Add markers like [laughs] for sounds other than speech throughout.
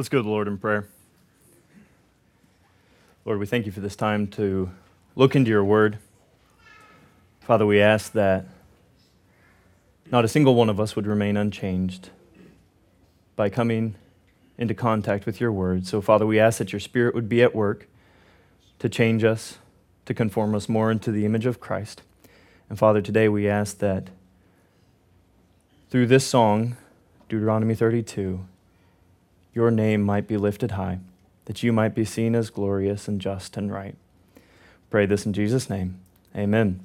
Let's go to the Lord in prayer. Lord, we thank you for this time to look into your word. Father, we ask that not a single one of us would remain unchanged by coming into contact with your word. So, Father, we ask that your spirit would be at work to change us, to conform us more into the image of Christ. And, Father, today we ask that through this song, Deuteronomy 32, your name might be lifted high, that you might be seen as glorious and just and right. Pray this in Jesus' name. Amen.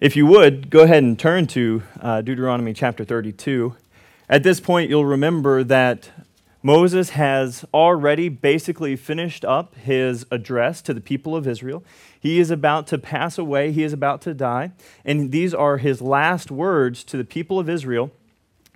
If you would, go ahead and turn to uh, Deuteronomy chapter 32. At this point, you'll remember that Moses has already basically finished up his address to the people of Israel. He is about to pass away, he is about to die, and these are his last words to the people of Israel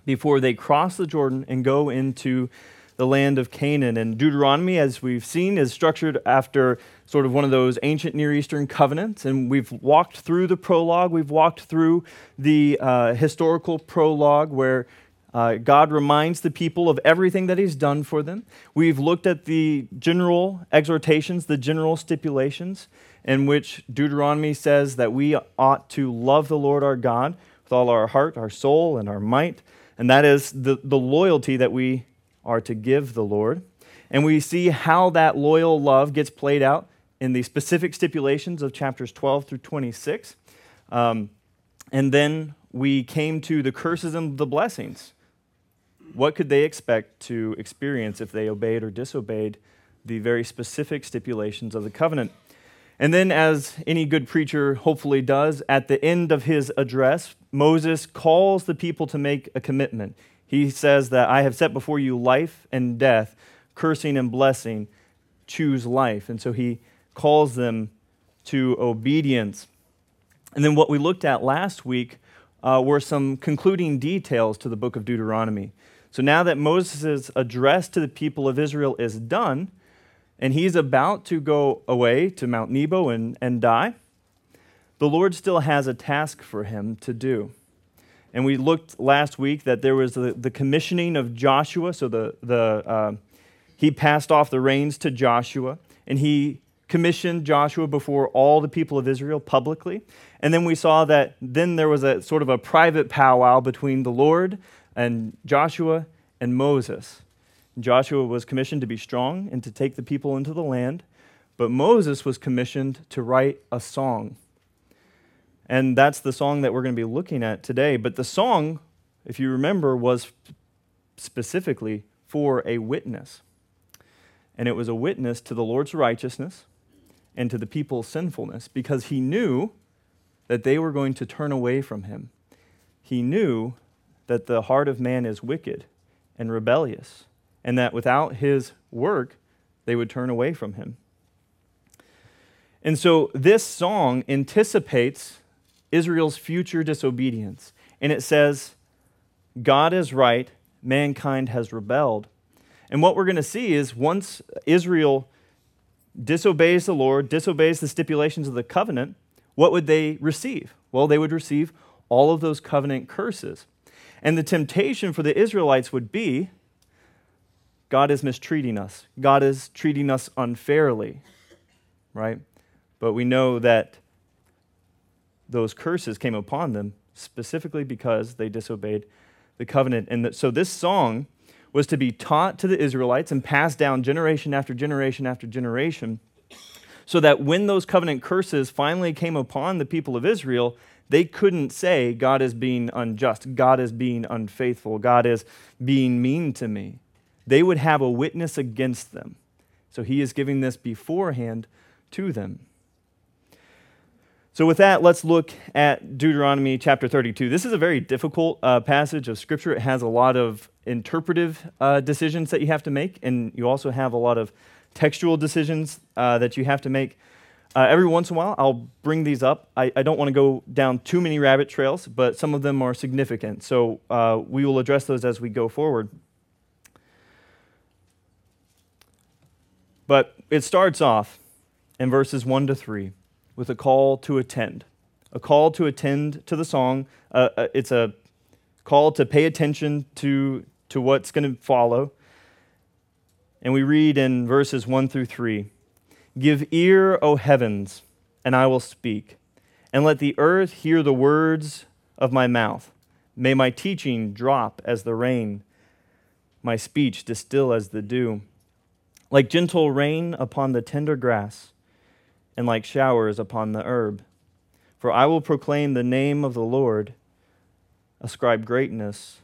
before they cross the Jordan and go into the land of Canaan. And Deuteronomy, as we've seen, is structured after sort of one of those ancient Near Eastern covenants. And we've walked through the prologue, we've walked through the uh, historical prologue where uh, God reminds the people of everything that He's done for them. We've looked at the general exhortations, the general stipulations, in which Deuteronomy says that we ought to love the Lord our God with all our heart, our soul, and our might. And that is the, the loyalty that we are to give the Lord. And we see how that loyal love gets played out in the specific stipulations of chapters 12 through 26. Um, and then we came to the curses and the blessings. What could they expect to experience if they obeyed or disobeyed the very specific stipulations of the covenant? And then, as any good preacher hopefully does, at the end of his address, Moses calls the people to make a commitment. He says that I have set before you life and death, cursing and blessing. Choose life. And so he calls them to obedience. And then what we looked at last week uh, were some concluding details to the book of Deuteronomy. So now that Moses' address to the people of Israel is done, and he's about to go away to Mount Nebo and, and die, the Lord still has a task for him to do. And we looked last week that there was the, the commissioning of Joshua. So the, the, uh, he passed off the reins to Joshua, and he commissioned Joshua before all the people of Israel publicly. And then we saw that then there was a sort of a private powwow between the Lord and Joshua and Moses. Joshua was commissioned to be strong and to take the people into the land, but Moses was commissioned to write a song. And that's the song that we're going to be looking at today. But the song, if you remember, was specifically for a witness. And it was a witness to the Lord's righteousness and to the people's sinfulness because he knew that they were going to turn away from him. He knew that the heart of man is wicked and rebellious, and that without his work, they would turn away from him. And so this song anticipates Israel's future disobedience. And it says, God is right, mankind has rebelled. And what we're going to see is once Israel disobeys the Lord, disobeys the stipulations of the covenant, what would they receive? Well, they would receive all of those covenant curses. And the temptation for the Israelites would be God is mistreating us, God is treating us unfairly, right? But we know that those curses came upon them specifically because they disobeyed the covenant. And so this song was to be taught to the Israelites and passed down generation after generation after generation, so that when those covenant curses finally came upon the people of Israel, they couldn't say, God is being unjust, God is being unfaithful, God is being mean to me. They would have a witness against them. So he is giving this beforehand to them. So, with that, let's look at Deuteronomy chapter 32. This is a very difficult uh, passage of Scripture. It has a lot of interpretive uh, decisions that you have to make, and you also have a lot of textual decisions uh, that you have to make. Uh, every once in a while, I'll bring these up. I, I don't want to go down too many rabbit trails, but some of them are significant. So, uh, we will address those as we go forward. But it starts off in verses 1 to 3 with a call to attend. A call to attend to the song. Uh, uh it's a call to pay attention to, to what's going to follow. And we read in verses 1 through 3 Give ear, O heavens, and I will speak, and let the earth hear the words of my mouth. May my teaching drop as the rain, my speech distill as the dew, like gentle rain upon the tender grass, and like showers upon the herb. For I will proclaim the name of the Lord, ascribe greatness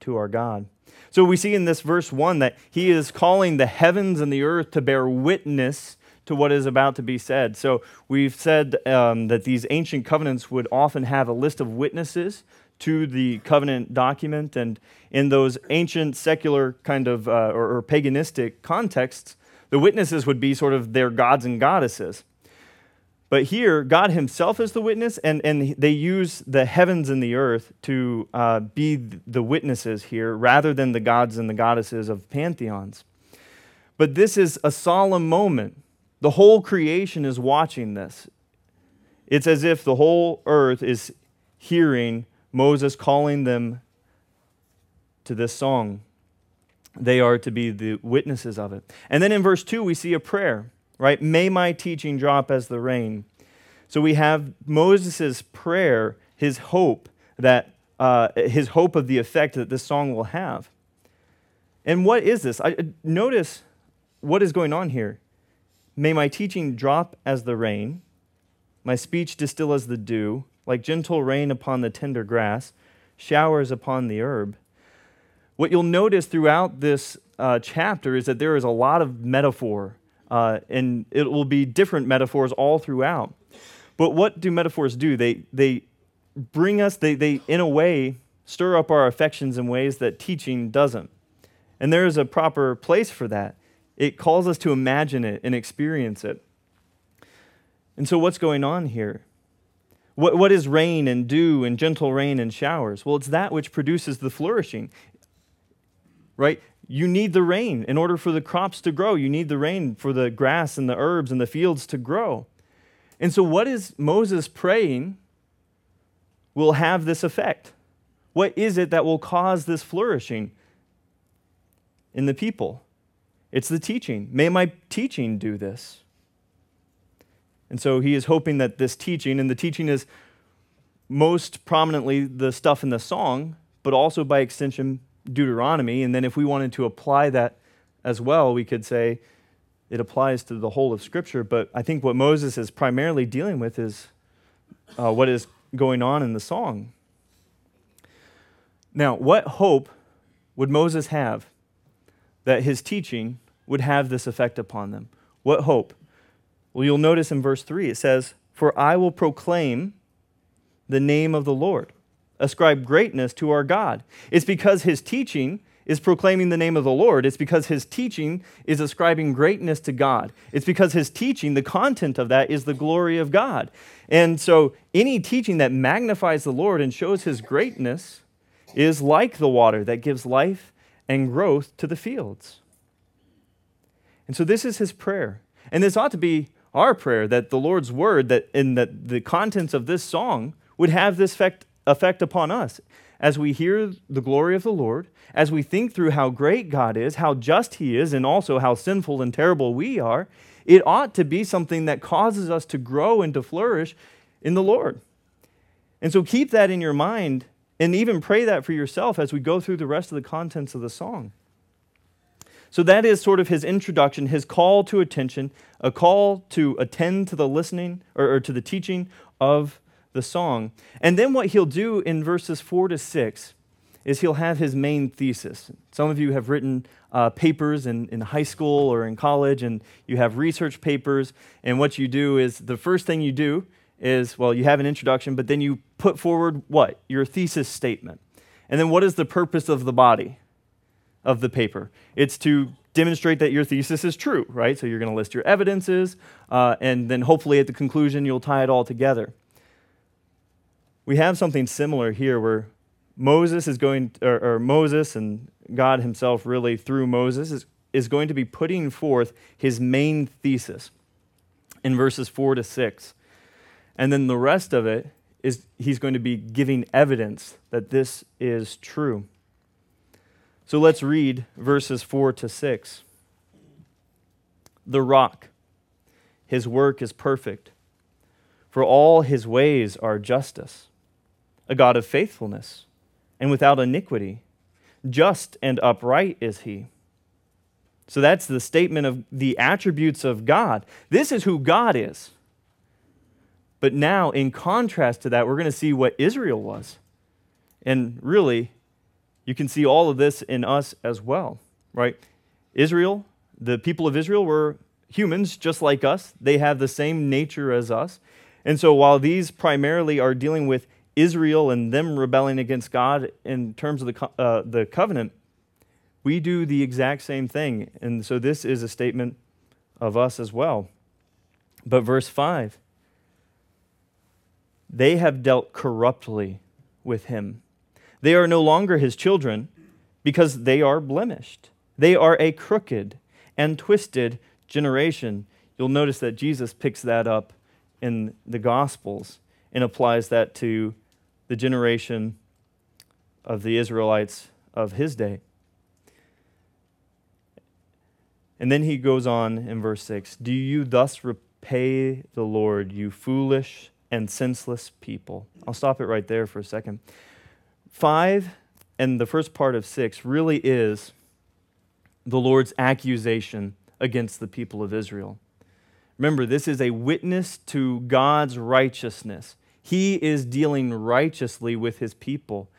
to our God. So we see in this verse 1 that he is calling the heavens and the earth to bear witness to what is about to be said. So we've said um, that these ancient covenants would often have a list of witnesses to the covenant document. And in those ancient secular kind of uh, or, or paganistic contexts, the witnesses would be sort of their gods and goddesses. But here, God Himself is the witness, and, and they use the heavens and the earth to uh, be the witnesses here rather than the gods and the goddesses of pantheons. But this is a solemn moment. The whole creation is watching this. It's as if the whole earth is hearing Moses calling them to this song. They are to be the witnesses of it. And then in verse 2, we see a prayer, right? May my teaching drop as the rain. So we have Moses' prayer, his hope that uh, his hope of the effect that this song will have. And what is this? I, notice what is going on here. May my teaching drop as the rain, my speech distill as the dew, like gentle rain upon the tender grass, showers upon the herb. What you'll notice throughout this uh, chapter is that there is a lot of metaphor, uh, and it will be different metaphors all throughout. But what do metaphors do? They, they bring us, they, they, in a way, stir up our affections in ways that teaching doesn't. And there is a proper place for that. It calls us to imagine it and experience it. And so, what's going on here? What, what is rain and dew and gentle rain and showers? Well, it's that which produces the flourishing, right? You need the rain in order for the crops to grow. You need the rain for the grass and the herbs and the fields to grow. And so, what is Moses praying will have this effect? What is it that will cause this flourishing in the people? It's the teaching. May my teaching do this. And so he is hoping that this teaching, and the teaching is most prominently the stuff in the song, but also by extension, Deuteronomy. And then if we wanted to apply that as well, we could say it applies to the whole of Scripture. But I think what Moses is primarily dealing with is uh, what is going on in the song. Now, what hope would Moses have that his teaching would have this effect upon them? What hope? Well, you'll notice in verse 3 it says, For I will proclaim the name of the Lord, ascribe greatness to our God. It's because his teaching is proclaiming the name of the Lord. It's because his teaching is ascribing greatness to God. It's because his teaching, the content of that, is the glory of God. And so any teaching that magnifies the Lord and shows his greatness is like the water that gives life and growth to the fields. And so this is his prayer. And this ought to be our prayer that the Lord's word, that in that the contents of this song would have this effect, effect upon us. As we hear the glory of the Lord, as we think through how great God is, how just He is, and also how sinful and terrible we are, it ought to be something that causes us to grow and to flourish in the Lord. And so keep that in your mind and even pray that for yourself as we go through the rest of the contents of the song. So that is sort of his introduction, his call to attention, a call to attend to the listening or, or, to the teaching of the song. And then what he'll do in verses four to six is he'll have his main thesis. Some of you have written uh, papers in, in high school or in college, and you have research papers. And what you do is the first thing you do is, well, you have an introduction, but then you put forward what? Your thesis statement. And then what is the purpose of the body? of the paper. It's to demonstrate that your thesis is true, right? So you're going to list your evidences, uh, and then hopefully at the conclusion you'll tie it all together. We have something similar here where Moses is going, or, or Moses and God Himself, really through Moses, is, is going to be putting forth his main thesis in verses four to six. And then the rest of it is he's going to be giving evidence that this is true. So let's read verses 4 to 6. the rock. His work is perfect, for all his ways are justice, a God of faithfulness and without iniquity. Just and upright is he. So that's the statement of the attributes of God. This is who God is. But now, in contrast to that, we're going to see what Israel was. And really, you can see all of this in us as well, right? Israel, the people of Israel were humans just like us, they have the same nature as us. And so, while these primarily are dealing with Israel and them rebelling against God in terms of the, uh, the covenant, we do the exact same thing. And so, this is a statement of us as well. But, verse 5 they have dealt corruptly with him. They are no longer his children because they are blemished. They are a crooked and twisted generation. You'll notice that Jesus picks that up in the Gospels and applies that to the generation of the Israelites of his day. And then he goes on in verse 6 Do you thus repay the Lord, you foolish and senseless people? I'll stop it right there for a second. Five and the first part of six really is the Lord's accusation against the people of Israel. Remember, this is a witness to God's righteousness. He is dealing righteously with his people.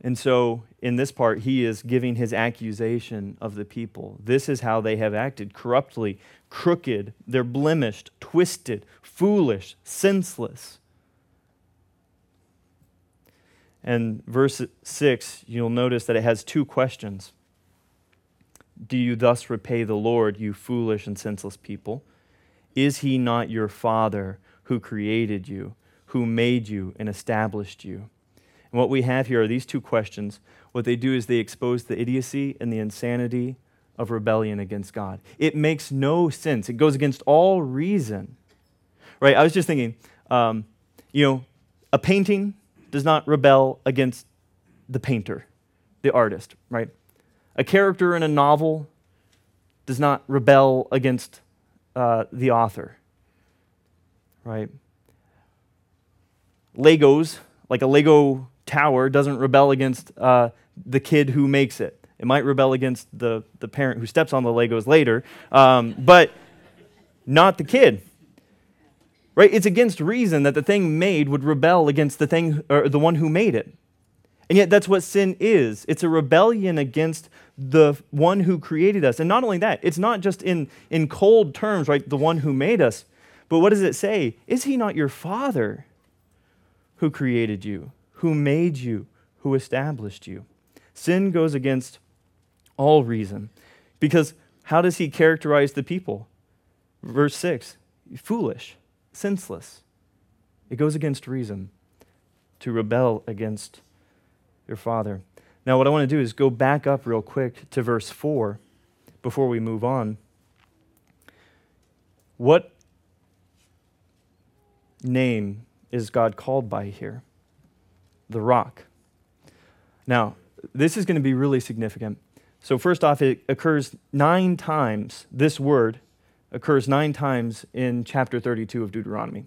And so, in this part, he is giving his accusation of the people. This is how they have acted corruptly, crooked, they're blemished, twisted, foolish, senseless. And verse 6, you'll notice that it has two questions. Do you thus repay the Lord, you foolish and senseless people? Is he not your Father who created you, who made you and established you? And what we have here are these two questions. What they do is they expose the idiocy and the insanity of rebellion against God. It makes no sense. It goes against all reason. Right? I was just thinking, um, you know, a painting does not rebel against the painter, the artist, right? A character in a novel does not rebel against uh, the author, right? Legos, like a Lego tower, doesn't rebel against uh, the kid who makes it. It might rebel against the, the parent who steps on the Legos later, um, but not the kid. Right? It's against reason that the thing made would rebel against the thing or the one who made it. And yet that's what sin is. It's a rebellion against the one who created us. And not only that, it's not just in, in cold terms, right? The one who made us. But what does it say? Is he not your father who created you, who made you, who established you? Sin goes against all reason. Because how does he characterize the people? Verse 6 foolish, senseless. It goes against reason to rebel against your father. Now, what I want to do is go back up real quick to verse 4 before we move on. What name is God called by here? The rock. Now, this is going to be really significant. So, first off, it occurs nine times, this word occurs nine times in chapter 32 of Deuteronomy.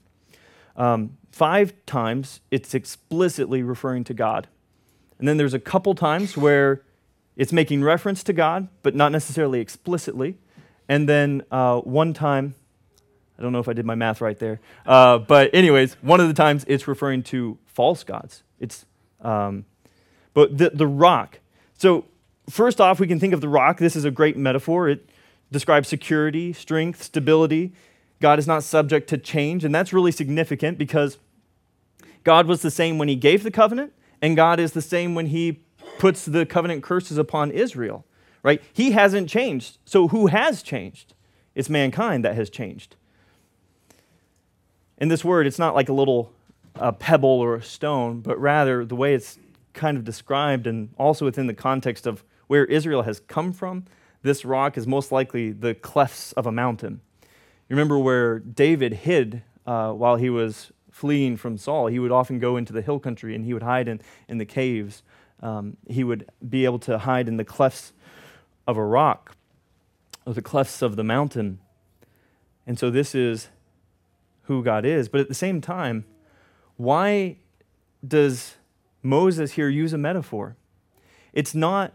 Um, five times, it's explicitly referring to God. And then there's a couple times where it's making reference to God, but not necessarily explicitly. And then uh, one time, I don't know if I did my math right there, uh, but anyways, one of the times it's referring to false gods. It's, um, but the, the rock. So first off, we can think of the rock. This is a great metaphor. It describes security, strength, stability. God is not subject to change, and that's really significant because God was the same when He gave the covenant, and God is the same when he puts the covenant curses upon Israel, right? He hasn't changed. So who has changed? It's mankind that has changed. In this word, it's not like a little pebble or a stone, but rather the way it's kind of described, and also within the context of where Israel has come from, this rock is most likely the clefts of a mountain. You remember where David hid uh, while he was fleeing from Saul, he would often go into the hill country and he would hide in, in the caves. Um, he would be able to hide in the clefts of a rock. or the clefts of the mountain. And so this is who God is. But at the same time, why does Moses here use a metaphor? It's not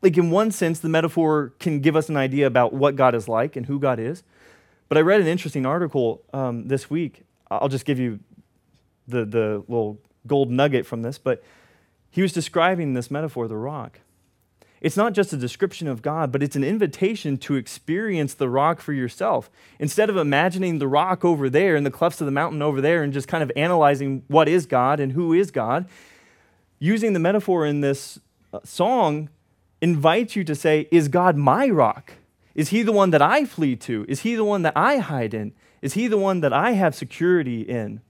like, in one sense, the metaphor can give us an idea about what God is like and who God is. But I read an interesting article um, this week. I'll just give you the, the little gold nugget from this, but he was describing this metaphor, the rock. It's not just a description of God, but it's an invitation to experience the rock for yourself. Instead of imagining the rock over there in the clefts of the mountain over there and just kind of analyzing what is God and who is God, using the metaphor in this uh, song invites you to say, Is God my rock? Is he the one that I flee to? Is he the one that I hide in? Is he the one that I have security in?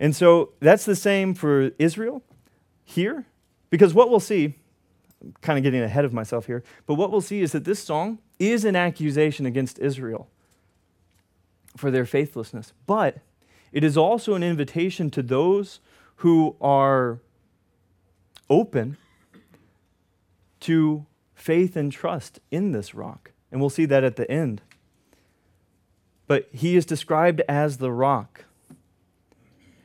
And so that's the same for Israel here, because what we'll see, I'm kind of getting ahead of myself here, but what we'll see is that this song is an accusation against Israel for their faithlessness, but it is also an invitation to those who are open to faith and trust in this rock. And we'll see that at the end. But he is described as the rock.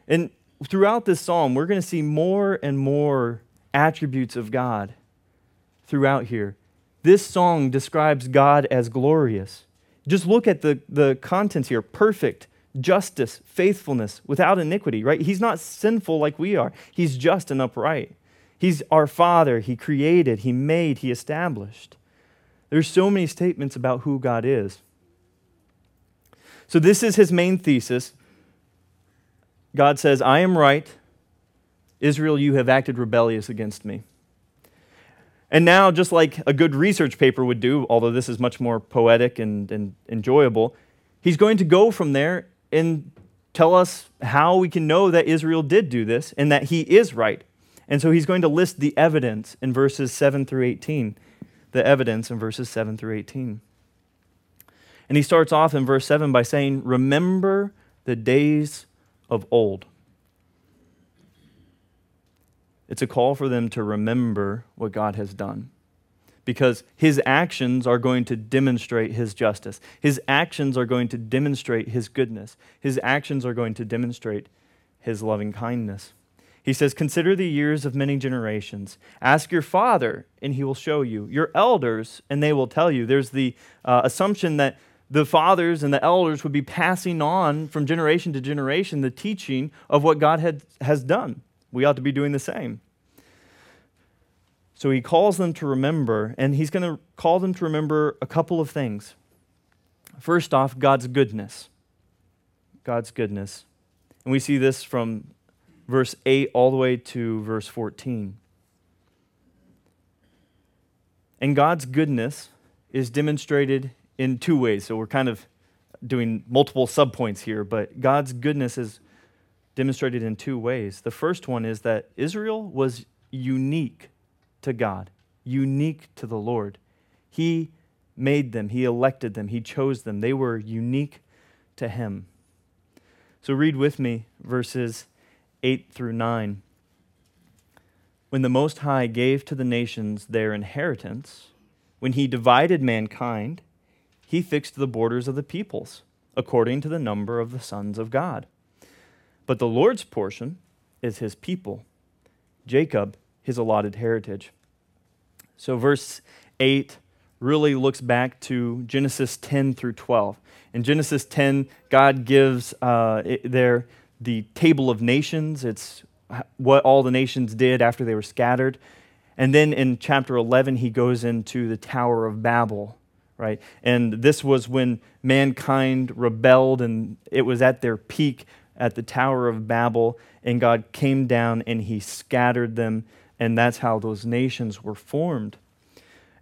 And throughout this psalm, we're going to see more and more attributes of God throughout here. This song describes God as glorious. Just look at the, the contents here perfect, justice, faithfulness, without iniquity, right? He's not sinful like we are, he's just and upright. He's our Father. He created, He made, He established. There's so many statements about who God is. So, this is his main thesis. God says, I am right. Israel, you have acted rebellious against me. And now, just like a good research paper would do, although this is much more poetic and, and enjoyable, he's going to go from there and tell us how we can know that Israel did do this and that he is right and so he's going to list the evidence in verses 7 through 18. The evidence in verses 7 through 18. And he starts off in verse 7 by saying, Remember the days of old. It's a call for them to remember what God has done because his actions are going to demonstrate his justice. His actions are going to demonstrate his goodness. His actions are going to demonstrate his loving kindness. He says, Consider the years of many generations. Ask your father, and he will show you. Your elders, and they will tell you. There's the uh, assumption that the fathers and the elders would be passing on from generation to generation the teaching of what God had, has done. We ought to be doing the same. So he calls them to remember, and he's going to call them to remember a couple of things. First off, God's goodness. God's goodness. And we see this from verse 8 all the way to verse 14. And God's goodness is demonstrated in two ways. So we're kind of doing multiple subpoints here, but God's goodness is demonstrated in two ways. The first one is that Israel was unique to God, unique to the Lord. He made them, He elected them, He chose them. They were unique to Him. So read with me verses 8 through 9. When the Most High gave to the nations their inheritance, when he divided mankind, he fixed the borders of the peoples according to the number of the sons of God. But the Lord's portion is his people, Jacob, his allotted heritage. So, verse 8 really looks back to Genesis 10 through 12. In Genesis 10, God gives uh, there the table of nations. It's what all the nations did after they were scattered. And then in chapter 11, he goes into the Tower of Babel, right? And this was when mankind rebelled, and it was at their peak at the Tower of Babel, and God came down and he scattered them, and that's how those nations were formed.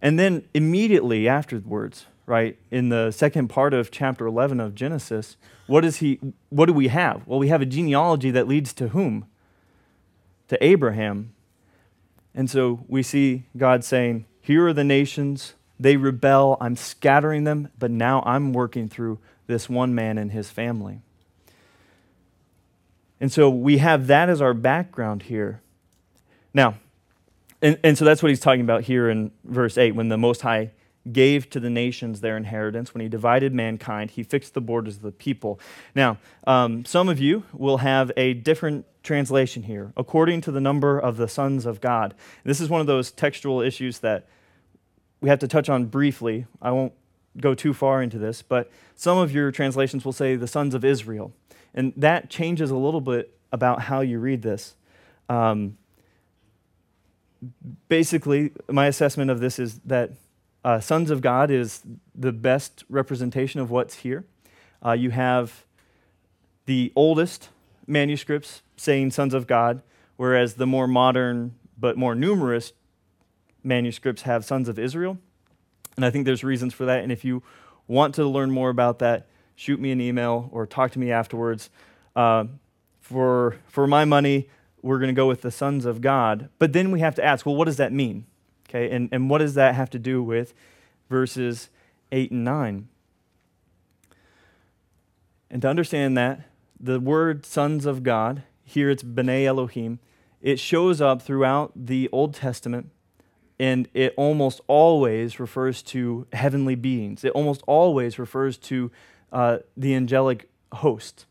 And then immediately afterwards, right, in the second part of chapter 11 of Genesis, what, is he, what do we have? Well, we have a genealogy that leads to whom? To Abraham. And so we see God saying, Here are the nations, they rebel, I'm scattering them, but now I'm working through this one man and his family. And so we have that as our background here. Now, And, and so that's what he's talking about here in verse 8 when the Most High gave to the nations their inheritance. When he divided mankind, he fixed the borders of the people. Now, um, some of you will have a different translation here, according to the number of the sons of God. This is one of those textual issues that we have to touch on briefly. I won't go too far into this, but some of your translations will say the sons of Israel. And that changes a little bit about how you read this. Um, basically, my assessment of this is that uh, sons of God is the best representation of what's here. Uh, you have the oldest manuscripts saying sons of God, whereas the more modern but more numerous manuscripts have sons of Israel. And I think there's reasons for that. And if you want to learn more about that, shoot me an email or talk to me afterwards. Uh, for, for my money, we're going to go with the sons of God. But then we have to ask, well, what does that mean? Okay, and, and what does that have to do with verses 8 and 9? And to understand that, the word sons of God, here it's B'nai Elohim, it shows up throughout the Old Testament and it almost always refers to heavenly beings. It almost always refers to uh, the angelic host.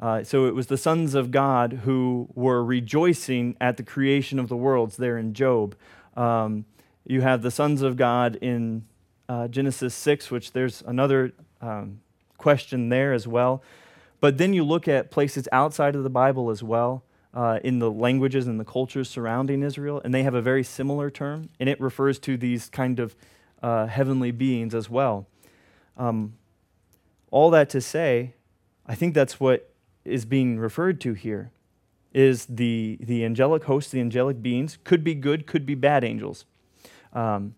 Uh, so it was the sons of God who were rejoicing at the creation of the worlds there in Job. Um, you have the sons of God in uh, Genesis 6, which there's another um, question there as well. But then you look at places outside of the Bible as well uh, in the languages and the cultures surrounding Israel, and they have a very similar term, and it refers to these kind of uh, heavenly beings as well. Um, all that to say, I think that's what is being referred to here is the, the angelic hosts, the angelic beings, could be good, could be bad angels. Um,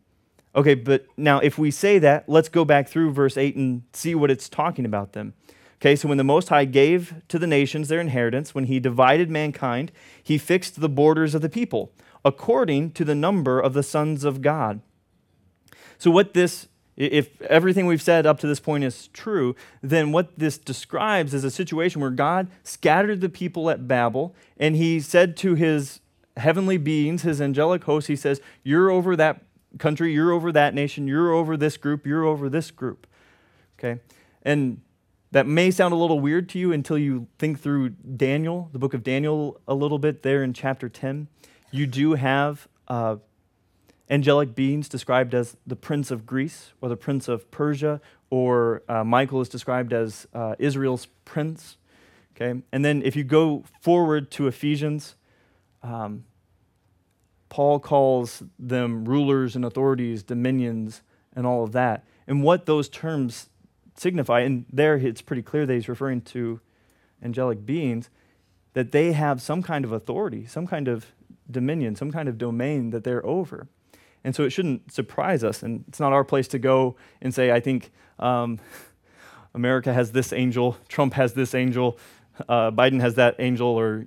okay, but now if we say that, let's go back through verse 8 and see what it's talking about them. Okay, so when the Most High gave to the nations their inheritance, when he divided mankind, he fixed the borders of the people according to the number of the sons of God. So, what this, if everything we've said up to this point is true, then what this describes is a situation where God scattered the people at Babel, and he said to his heavenly beings, his angelic hosts, he says, You're over that country, you're over that nation, you're over this group, you're over this group. Okay? And that may sound a little weird to you until you think through Daniel, the book of Daniel, a little bit there in chapter 10. You do have uh, angelic beings described as the prince of Greece or the prince of Persia, or uh, Michael is described as uh, Israel's prince. Okay, and then if you go forward to Ephesians, um, Paul calls them rulers and authorities, dominions, and all of that. And what those terms signify, and there it's pretty clear that he's referring to angelic beings, that they have some kind of authority, some kind of dominion, some kind of domain that they're over. And so it shouldn't surprise us. And it's not our place to go and say, I think um, [laughs] America has this angel, Trump has this angel, uh, Biden has that angel, or,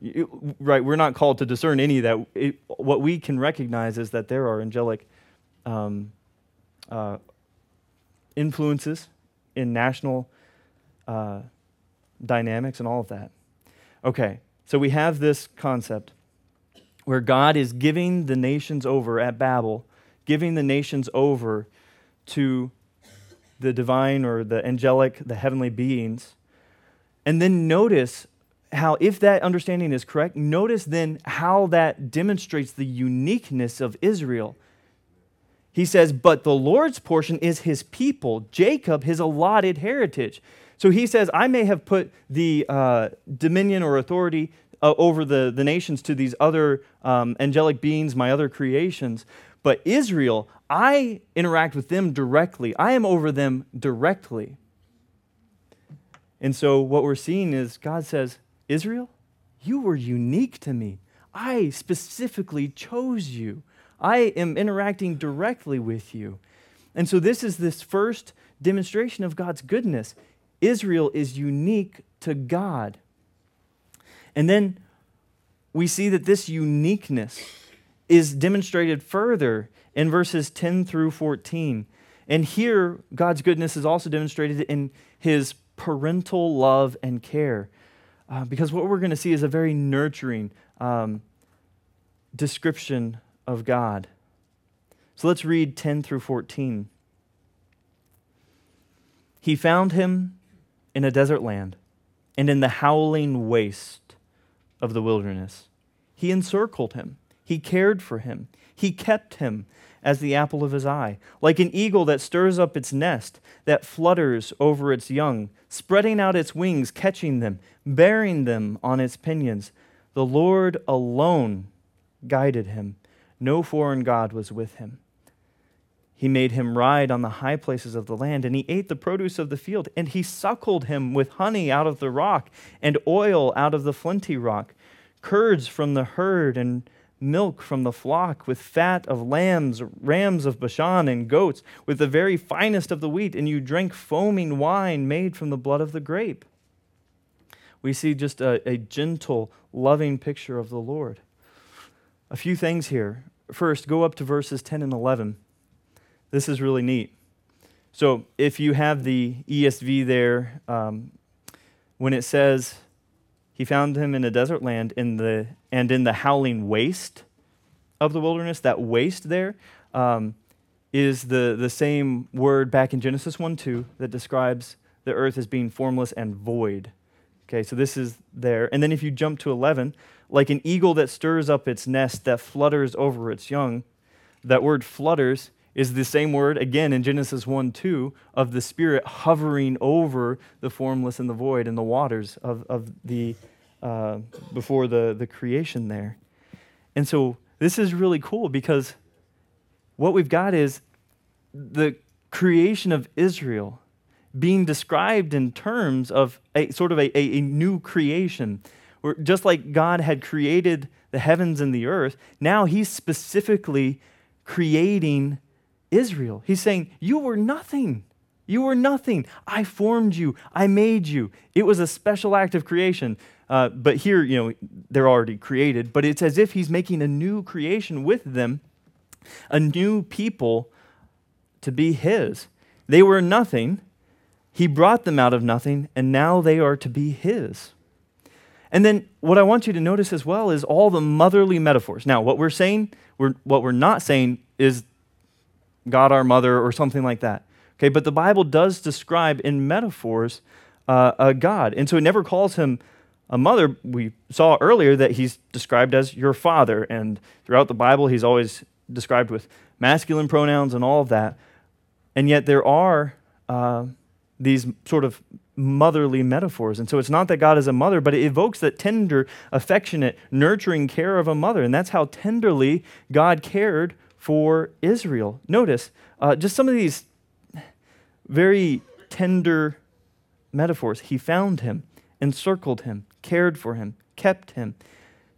right? We're not called to discern any of that. It, what we can recognize is that there are angelic um, uh, influences in national uh, dynamics and all of that. Okay, so we have this concept where God is giving the nations over at Babel, giving the nations over to the divine or the angelic, the heavenly beings. And then notice how, if that understanding is correct, notice then how that demonstrates the uniqueness of Israel he says, But the Lord's portion is his people, Jacob, his allotted heritage. So he says, I may have put the uh, dominion or authority uh, over the, the nations to these other um, angelic beings, my other creations, but Israel, I interact with them directly. I am over them directly. And so what we're seeing is God says, Israel, you were unique to me. I specifically chose you. I am interacting directly with you. And so, this is this first demonstration of God's goodness. Israel is unique to God. And then we see that this uniqueness is demonstrated further in verses 10 through 14. And here, God's goodness is also demonstrated in his parental love and care. Uh, because what we're going to see is a very nurturing um, description of God. So let's read 10 through 14. He found him in a desert land and in the howling waste of the wilderness. He encircled him, he cared for him, he kept him as the apple of his eye, like an eagle that stirs up its nest, that flutters over its young, spreading out its wings, catching them, bearing them on its pinions. The Lord alone guided him, no foreign God was with him. He made him ride on the high places of the land, and he ate the produce of the field, and he suckled him with honey out of the rock, and oil out of the flinty rock, curds from the herd, and milk from the flock, with fat of lambs, rams of Bashan, and goats, with the very finest of the wheat, and you drank foaming wine made from the blood of the grape. We see just a, a gentle, loving picture of the Lord. A few things here. First, go up to verses 10 and 11. This is really neat. So if you have the ESV there, um, when it says, he found him in a desert land in the, and in the howling waste of the wilderness, that waste there um, is the, the same word back in Genesis 1 2 that describes the earth as being formless and void. Okay, so this is there. And then if you jump to 11, like an eagle that stirs up its nest, that flutters over its young, that word flutters is the same word again in Genesis 1 2 of the Spirit hovering over the formless and the void and the waters of, of the uh, before the, the creation there. And so this is really cool because what we've got is the creation of Israel being described in terms of a sort of a, a, a new creation. Where just like God had created the heavens and the earth, now he's specifically creating Israel. He's saying, You were nothing. You were nothing. I formed you. I made you. It was a special act of creation. Uh, but here, you know, they're already created, but it's as if he's making a new creation with them, a new people to be his. They were nothing. He brought them out of nothing, and now they are to be his. And then what I want you to notice as well is all the motherly metaphors. Now, what we're saying, we're, what we're not saying is God our mother, or something like that. Okay, but the Bible does describe in metaphors uh, a God. And so it never calls him a mother. We saw earlier that he's described as your father. And throughout the Bible, he's always described with masculine pronouns and all of that. And yet there are uh, these sort of motherly metaphors. And so it's not that God is a mother, but it evokes that tender, affectionate, nurturing care of a mother. And that's how tenderly God cared for Israel. Notice uh, just some of these very tender metaphors. He found him, encircled him, cared for him, kept him,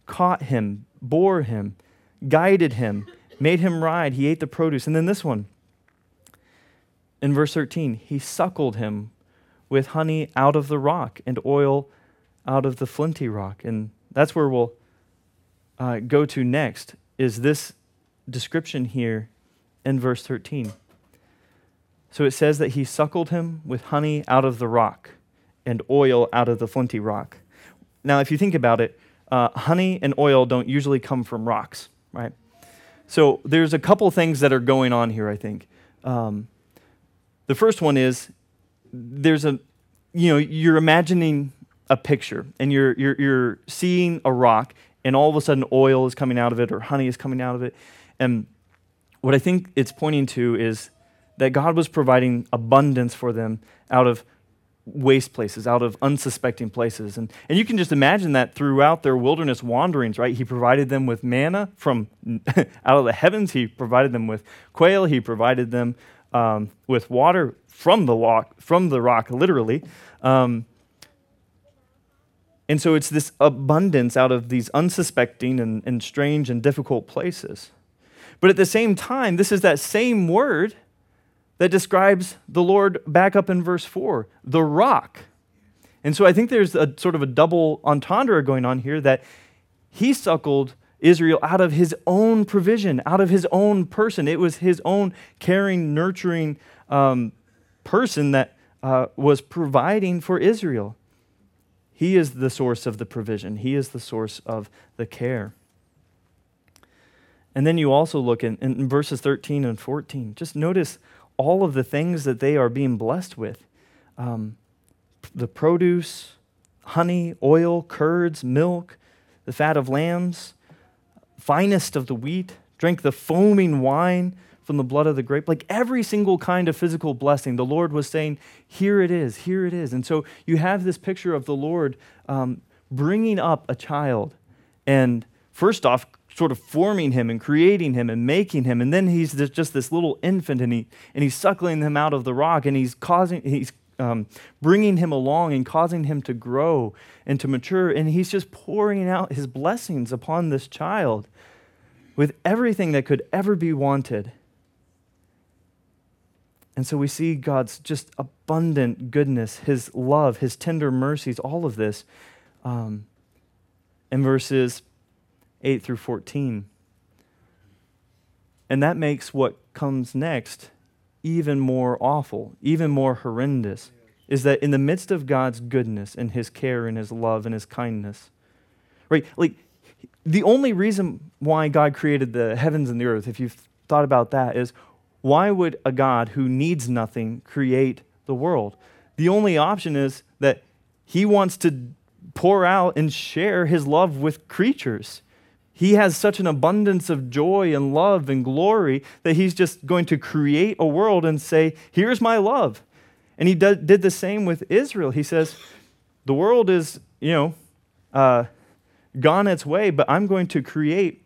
caught him, bore him, guided him, made him ride. He ate the produce. And then this one in verse 13 he suckled him with honey out of the rock and oil out of the flinty rock. And that's where we'll uh, go to next is this description here in verse 13. So it says that he suckled him with honey out of the rock and oil out of the flinty rock. Now, if you think about it, uh, honey and oil don't usually come from rocks, right? So there's a couple things that are going on here, I think. Um, the first one is there's a, you know, you're imagining a picture and you're, you're, you're seeing a rock and all of a sudden oil is coming out of it or honey is coming out of it. And what I think it's pointing to is that God was providing abundance for them out of waste places, out of unsuspecting places. And, and you can just imagine that throughout their wilderness wanderings, right? He provided them with manna from [laughs] out of the heavens. He provided them with quail. He provided them um, with water from the rock, from the rock, literally. Um, and so it's this abundance out of these unsuspecting and, and strange and difficult places. But at the same time, this is that same word that describes the Lord back up in verse 4 the rock. And so I think there's a sort of a double entendre going on here that he suckled Israel out of his own provision, out of his own person. It was his own caring, nurturing um, person that uh, was providing for Israel. He is the source of the provision, he is the source of the care. And then you also look in, in verses 13 and 14. Just notice all of the things that they are being blessed with um, the produce, honey, oil, curds, milk, the fat of lambs, finest of the wheat, drink the foaming wine from the blood of the grape. Like every single kind of physical blessing, the Lord was saying, Here it is, here it is. And so you have this picture of the Lord um, bringing up a child and, first off, sort of forming him and creating him and making him. And then he's just this little infant and, he, and he's suckling him out of the rock and he's causing, he's um, bringing him along and causing him to grow and to mature. And he's just pouring out his blessings upon this child with everything that could ever be wanted. And so we see God's just abundant goodness, his love, his tender mercies, all of this um, in verses 8 through 14. And that makes what comes next even more awful, even more horrendous, is that in the midst of God's goodness and his care and his love and his kindness, right? Like, the only reason why God created the heavens and the earth, if you've thought about that, is why would a God who needs nothing create the world? The only option is that he wants to pour out and share his love with creatures. He has such an abundance of joy and love and glory that he's just going to create a world and say, Here's my love. And he did, the same with Israel. He says, The world is, you know, uh, gone its way, but I'm going to create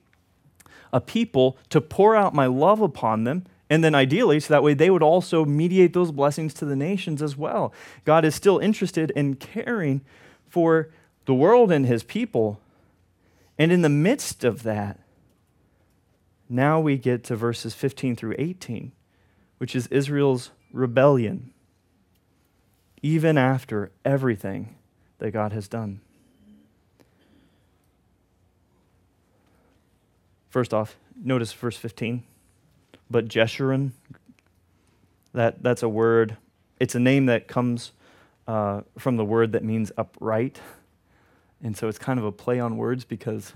a people to pour out my love upon them. And then ideally, so that way they would also mediate those blessings to the nations as well. God is still interested in caring for the world and his people and in the midst of that, now we get to verses 15 through 18, which is Israel's rebellion, even after everything that God has done. First off, notice verse 15. But Jeshurun, that, that's a word, it's a name that comes uh, from the word that means upright. And so it's kind of a play on words because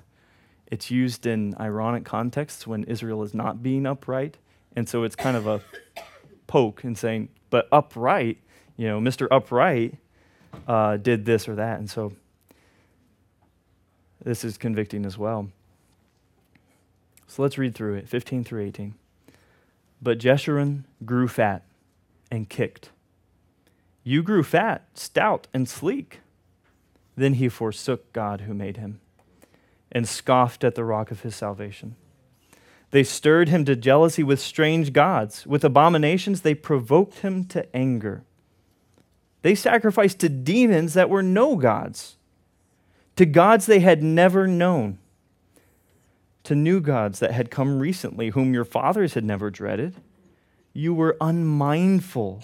it's used in ironic contexts when Israel is not being upright. And so it's kind of a poke and saying, but upright, you know, Mr. Upright uh, did this or that. And so this is convicting as well. So let's read through it 15 through 18. But Jeshurun grew fat and kicked. You grew fat, stout, and sleek. Then he forsook God who made him and scoffed at the rock of his salvation. They stirred him to jealousy with strange gods. With abominations, they provoked him to anger. They sacrificed to demons that were no gods, to gods they had never known, to new gods that had come recently, whom your fathers had never dreaded. You were unmindful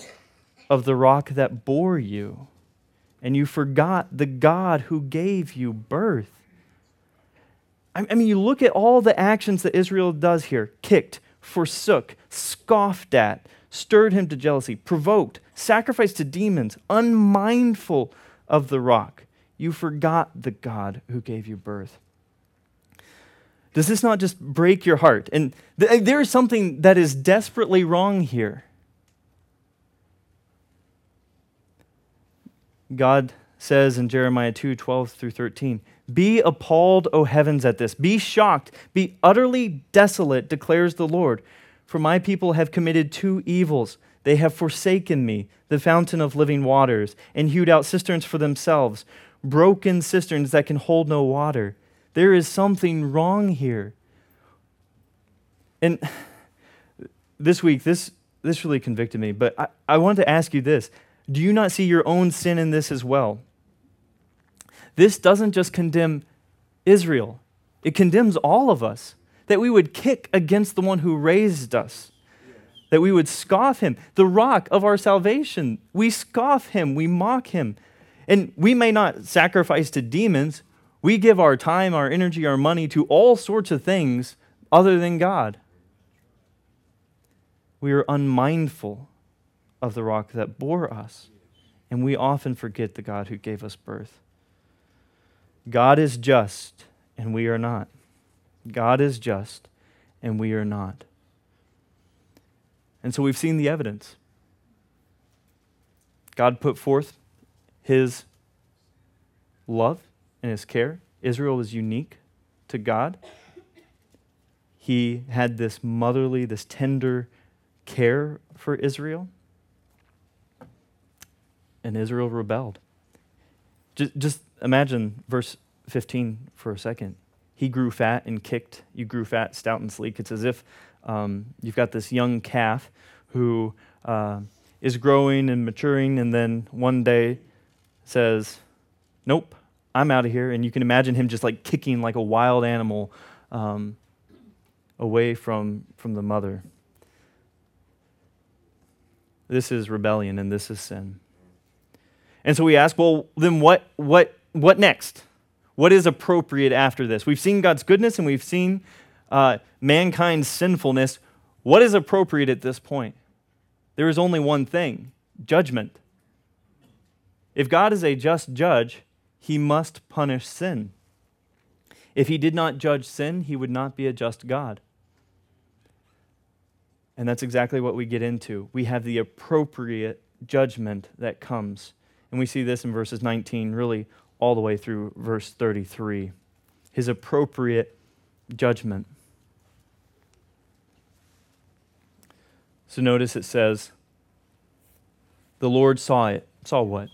of the rock that bore you and you forgot the God who gave you birth. I mean, you look at all the actions that Israel does here kicked, forsook, scoffed at, stirred him to jealousy, provoked, sacrificed to demons, unmindful of the rock. You forgot the God who gave you birth. Does this not just break your heart? And th- there is something that is desperately wrong here. God says in Jeremiah 2 12 through 13, Be appalled, O heavens, at this. Be shocked. Be utterly desolate, declares the Lord. For my people have committed two evils. They have forsaken me, the fountain of living waters, and hewed out cisterns for themselves, broken cisterns that can hold no water. There is something wrong here. And [sighs] this week, this, this really convicted me, but I, I wanted to ask you this do you not see your own sin in this as well? This doesn't just condemn Israel, it condemns all of us. That we would kick against the one who raised us, that we would scoff him, the rock of our salvation. We scoff him, we mock him. And we may not sacrifice to demons, we give our time, our energy, our money to all sorts of things other than God. We are unmindful of the rock that bore us. And we often forget the God who gave us birth. God is just, and we are not. God is just, and we are not. And so we've seen the evidence. God put forth his love and his care. Israel was unique to God. He had this motherly, this tender care for Israel. And Israel rebelled. Just, just imagine verse 15 for a second. He grew fat and kicked. You grew fat, stout, and sleek. It's as if um, you've got this young calf who uh, is growing and maturing, and then one day says, Nope, I'm out of here. And you can imagine him just like kicking like a wild animal um, away from, from the mother. This is rebellion and this is sin. And so we ask, well, then what, what, what next? What is appropriate after this? We've seen God's goodness and we've seen uh, mankind's sinfulness. What is appropriate at this point? There is only one thing judgment. If God is a just judge, he must punish sin. If he did not judge sin, he would not be a just God. And that's exactly what we get into. We have the appropriate judgment that comes. And we see this in verses 19, really all the way through verse 33. His appropriate judgment. So notice it says, the Lord saw it. Saw what?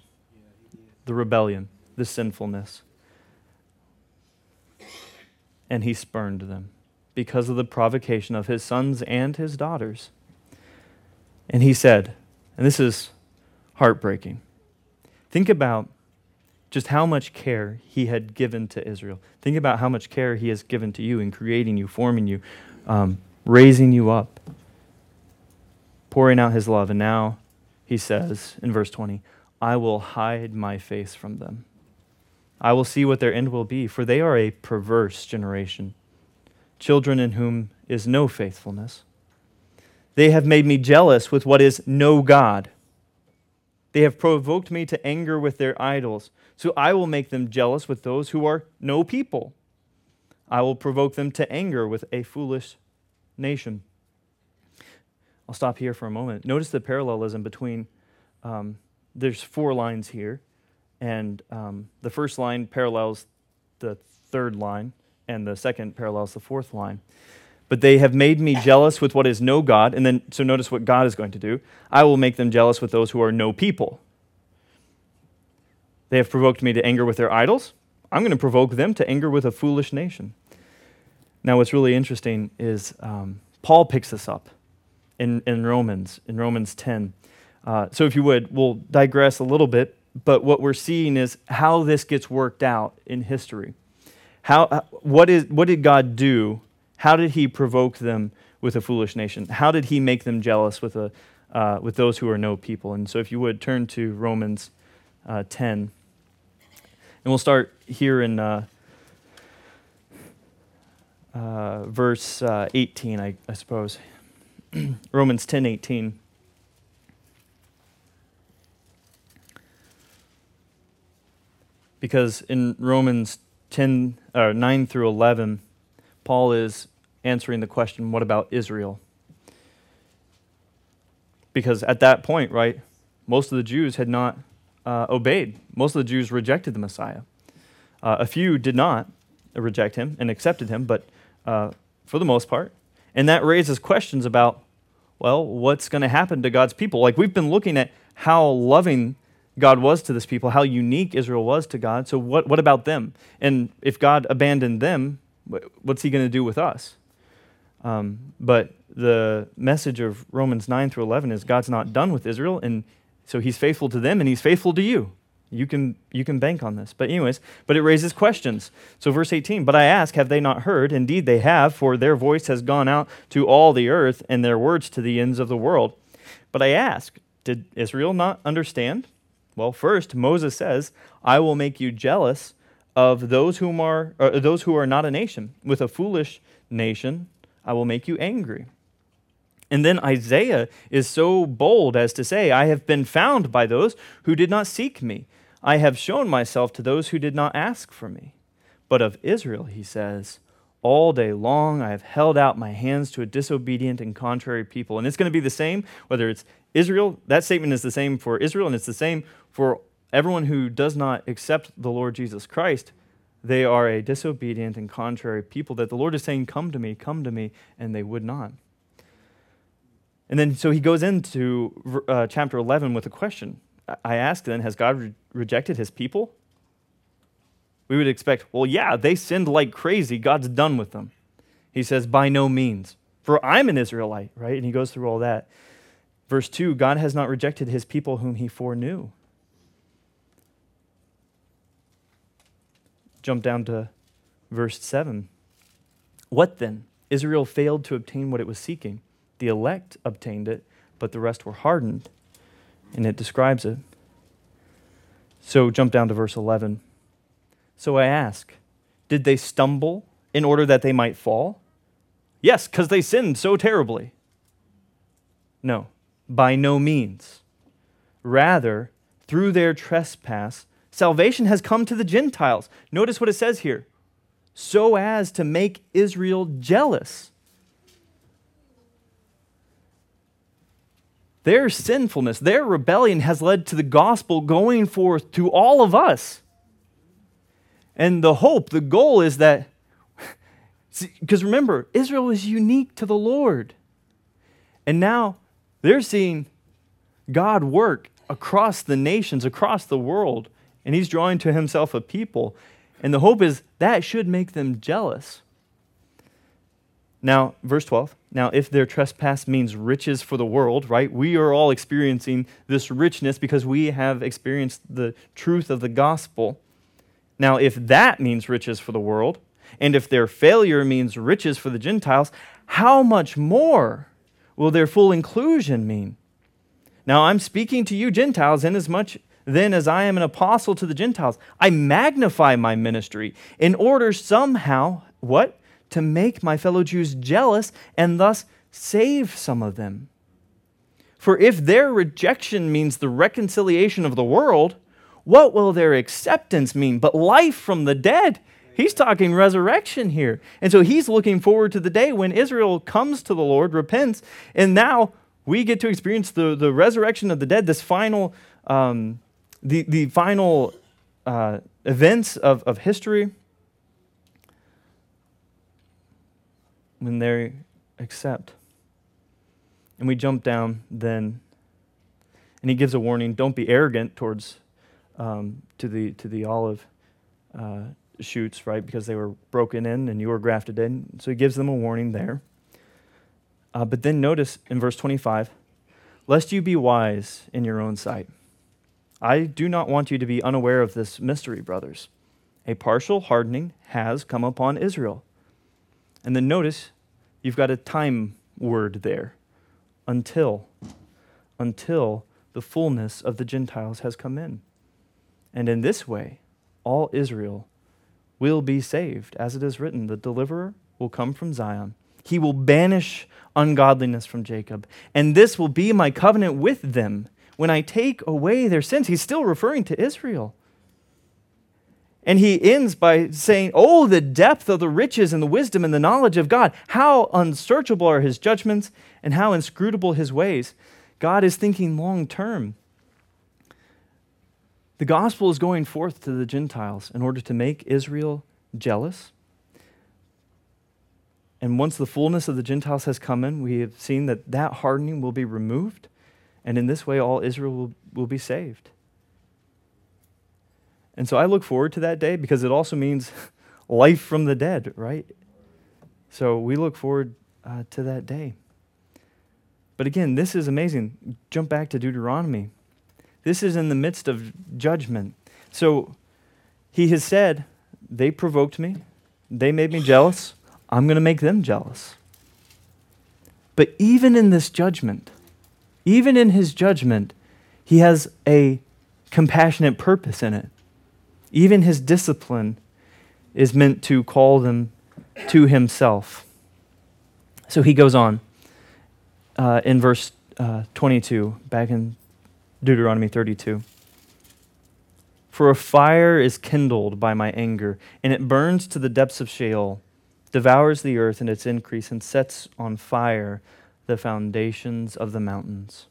The rebellion, the sinfulness. And he spurned them because of the provocation of his sons and his daughters. And he said, and this is heartbreaking. Think about just how much care he had given to Israel. Think about how much care he has given to you in creating you, forming you, um, raising you up, pouring out his love. And now he says in verse 20, I will hide my face from them. I will see what their end will be, for they are a perverse generation children in whom is no faithfulness. They have made me jealous with what is no God. They have provoked me to anger with their idols. So I will make them jealous with those who are no people. I will provoke them to anger with a foolish nation. I'll stop here for a moment. Notice the parallelism between, um, there's four lines here, and um, the first line parallels the third line and the second parallels the fourth line. But they have made me jealous with what is no God. And then, so notice what God is going to do. I will make them jealous with those who are no people. They have provoked me to anger with their idols. I'm going to provoke them to anger with a foolish nation. Now, what's really interesting is um, Paul picks this up in, in Romans, in Romans 10. Uh, so, if you would, we'll digress a little bit, but what we're seeing is how this gets worked out in history. How, uh, what, is, what did God do? How did he provoke them with a foolish nation? How did he make them jealous with, a, uh, with those who are no people? And so, if you would turn to Romans uh, 10, and we'll start here in uh, uh verse uh, 18, I, I suppose. [clears throat] Romans 10 18. Because in Romans 10, or 9 through 11, Paul is answering the question, what about Israel? Because at that point, right, most of the Jews had not uh, obeyed. Most of the Jews rejected the Messiah. Uh, a few did not reject him and accepted him, but uh, for the most part. And that raises questions about, well, what's going to happen to God's people? Like we've been looking at how loving God was to this people, how unique Israel was to God. So, what, what about them? And if God abandoned them, what's he going to do with us? Um, but the message of Romans 9 through 11 is God's not done with Israel, and so he's faithful to them and he's faithful to you. You can, you can bank on this. But, anyways, but it raises questions. So, verse 18, but I ask, have they not heard? Indeed, they have, for their voice has gone out to all the earth and their words to the ends of the world. But I ask, did Israel not understand? Well, first, Moses says, I will make you jealous of those, whom are, those who are not a nation. With a foolish nation, I will make you angry. And then Isaiah is so bold as to say, I have been found by those who did not seek me. I have shown myself to those who did not ask for me. But of Israel, he says, all day long I have held out my hands to a disobedient and contrary people. And it's going to be the same whether it's Israel, that statement is the same for Israel, and it's the same for everyone who does not accept the Lord Jesus Christ. They are a disobedient and contrary people that the Lord is saying, Come to me, come to me, and they would not. And then so he goes into uh, chapter 11 with a question. I ask then, has God re- rejected his people? We would expect, well, yeah, they sinned like crazy. God's done with them. He says, by no means. For I'm an Israelite, right? And he goes through all that. Verse 2 God has not rejected his people whom he foreknew. Jump down to verse 7. What then? Israel failed to obtain what it was seeking. The elect obtained it, but the rest were hardened. And it describes it. So jump down to verse 11. So I ask, did they stumble in order that they might fall? Yes, because they sinned so terribly. No, by no means. Rather, through their trespass, salvation has come to the Gentiles. Notice what it says here so as to make Israel jealous. Their sinfulness, their rebellion has led to the gospel going forth to all of us. And the hope, the goal is that, [laughs] because remember, Israel is unique to the Lord. And now they're seeing God work across the nations, across the world, and He's drawing to Himself a people. And the hope is that should make them jealous. Now, verse 12. Now, if their trespass means riches for the world, right? We are all experiencing this richness because we have experienced the truth of the gospel. Now, if that means riches for the world, and if their failure means riches for the Gentiles, how much more will their full inclusion mean? Now, I'm speaking to you, Gentiles, inasmuch then as I am an apostle to the Gentiles. I magnify my ministry in order somehow, what? To make my fellow Jews jealous and thus save some of them. For if their rejection means the reconciliation of the world, what will their acceptance mean? But life from the dead. He's talking resurrection here. And so he's looking forward to the day when Israel comes to the Lord, repents, and now we get to experience the, the resurrection of the dead, this final, um, the, the final uh, events of, of history when they accept. And we jump down then, and he gives a warning don't be arrogant towards um, to the to the olive uh, shoots, right? Because they were broken in and you were grafted in. So he gives them a warning there. Uh, but then notice in verse 25, lest you be wise in your own sight. I do not want you to be unaware of this mystery, brothers. A partial hardening has come upon Israel. And then notice you've got a time word there until, until the fullness of the Gentiles has come in. And in this way, all Israel will be saved. As it is written, the deliverer will come from Zion. He will banish ungodliness from Jacob. And this will be my covenant with them when I take away their sins. He's still referring to Israel. And he ends by saying, Oh, the depth of the riches and the wisdom and the knowledge of God. How unsearchable are his judgments and how inscrutable his ways. God is thinking long term. The gospel is going forth to the Gentiles in order to make Israel jealous. And once the fullness of the Gentiles has come in, we have seen that that hardening will be removed. And in this way, all Israel will, will be saved. And so I look forward to that day because it also means [laughs] life from the dead, right? So we look forward uh, to that day. But again, this is amazing. Jump back to Deuteronomy. This is in the midst of judgment. So he has said, They provoked me, they made me jealous. I'm going to make them jealous. But even in this judgment, even in his judgment, he has a compassionate purpose in it. Even his discipline is meant to call them to himself. So he goes on uh, in verse uh, 22, back in Deuteronomy 32. For a fire is kindled by my anger, and it burns to the depths of Sheol. devours the earth and its increase, and sets on fire the foundations of the mountains.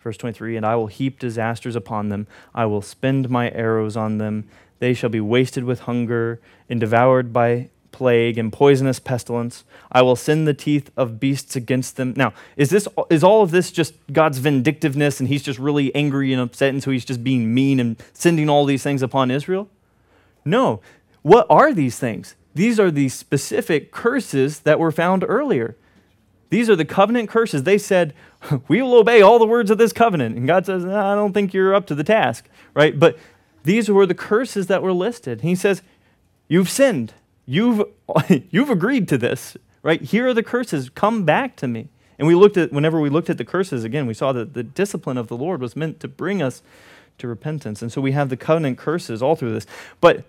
Verse 23 And I will heap disasters upon them, I will spend my arrows on them. They shall be wasted with hunger and devoured by plague and poisonous pestilence. I will send the teeth of beasts against them. Now, is this is all of this just God's vindictiveness and he's just really angry and upset and so he's just being mean and sending all these things upon Israel? No. What are these things? These are the specific curses that were found earlier. These are the covenant curses. They said, [laughs] We will obey all the words of this covenant. And God says, I don't think you're up to the task, right? But these were the curses that were listed. He says, You've sinned. You've, [laughs] you've agreed to this, right? Here are the curses. Come back to me. And we looked at, whenever we looked at the curses, again, we saw that the discipline of the Lord was meant to bring us to repentance. And so we have the covenant curses all through this. But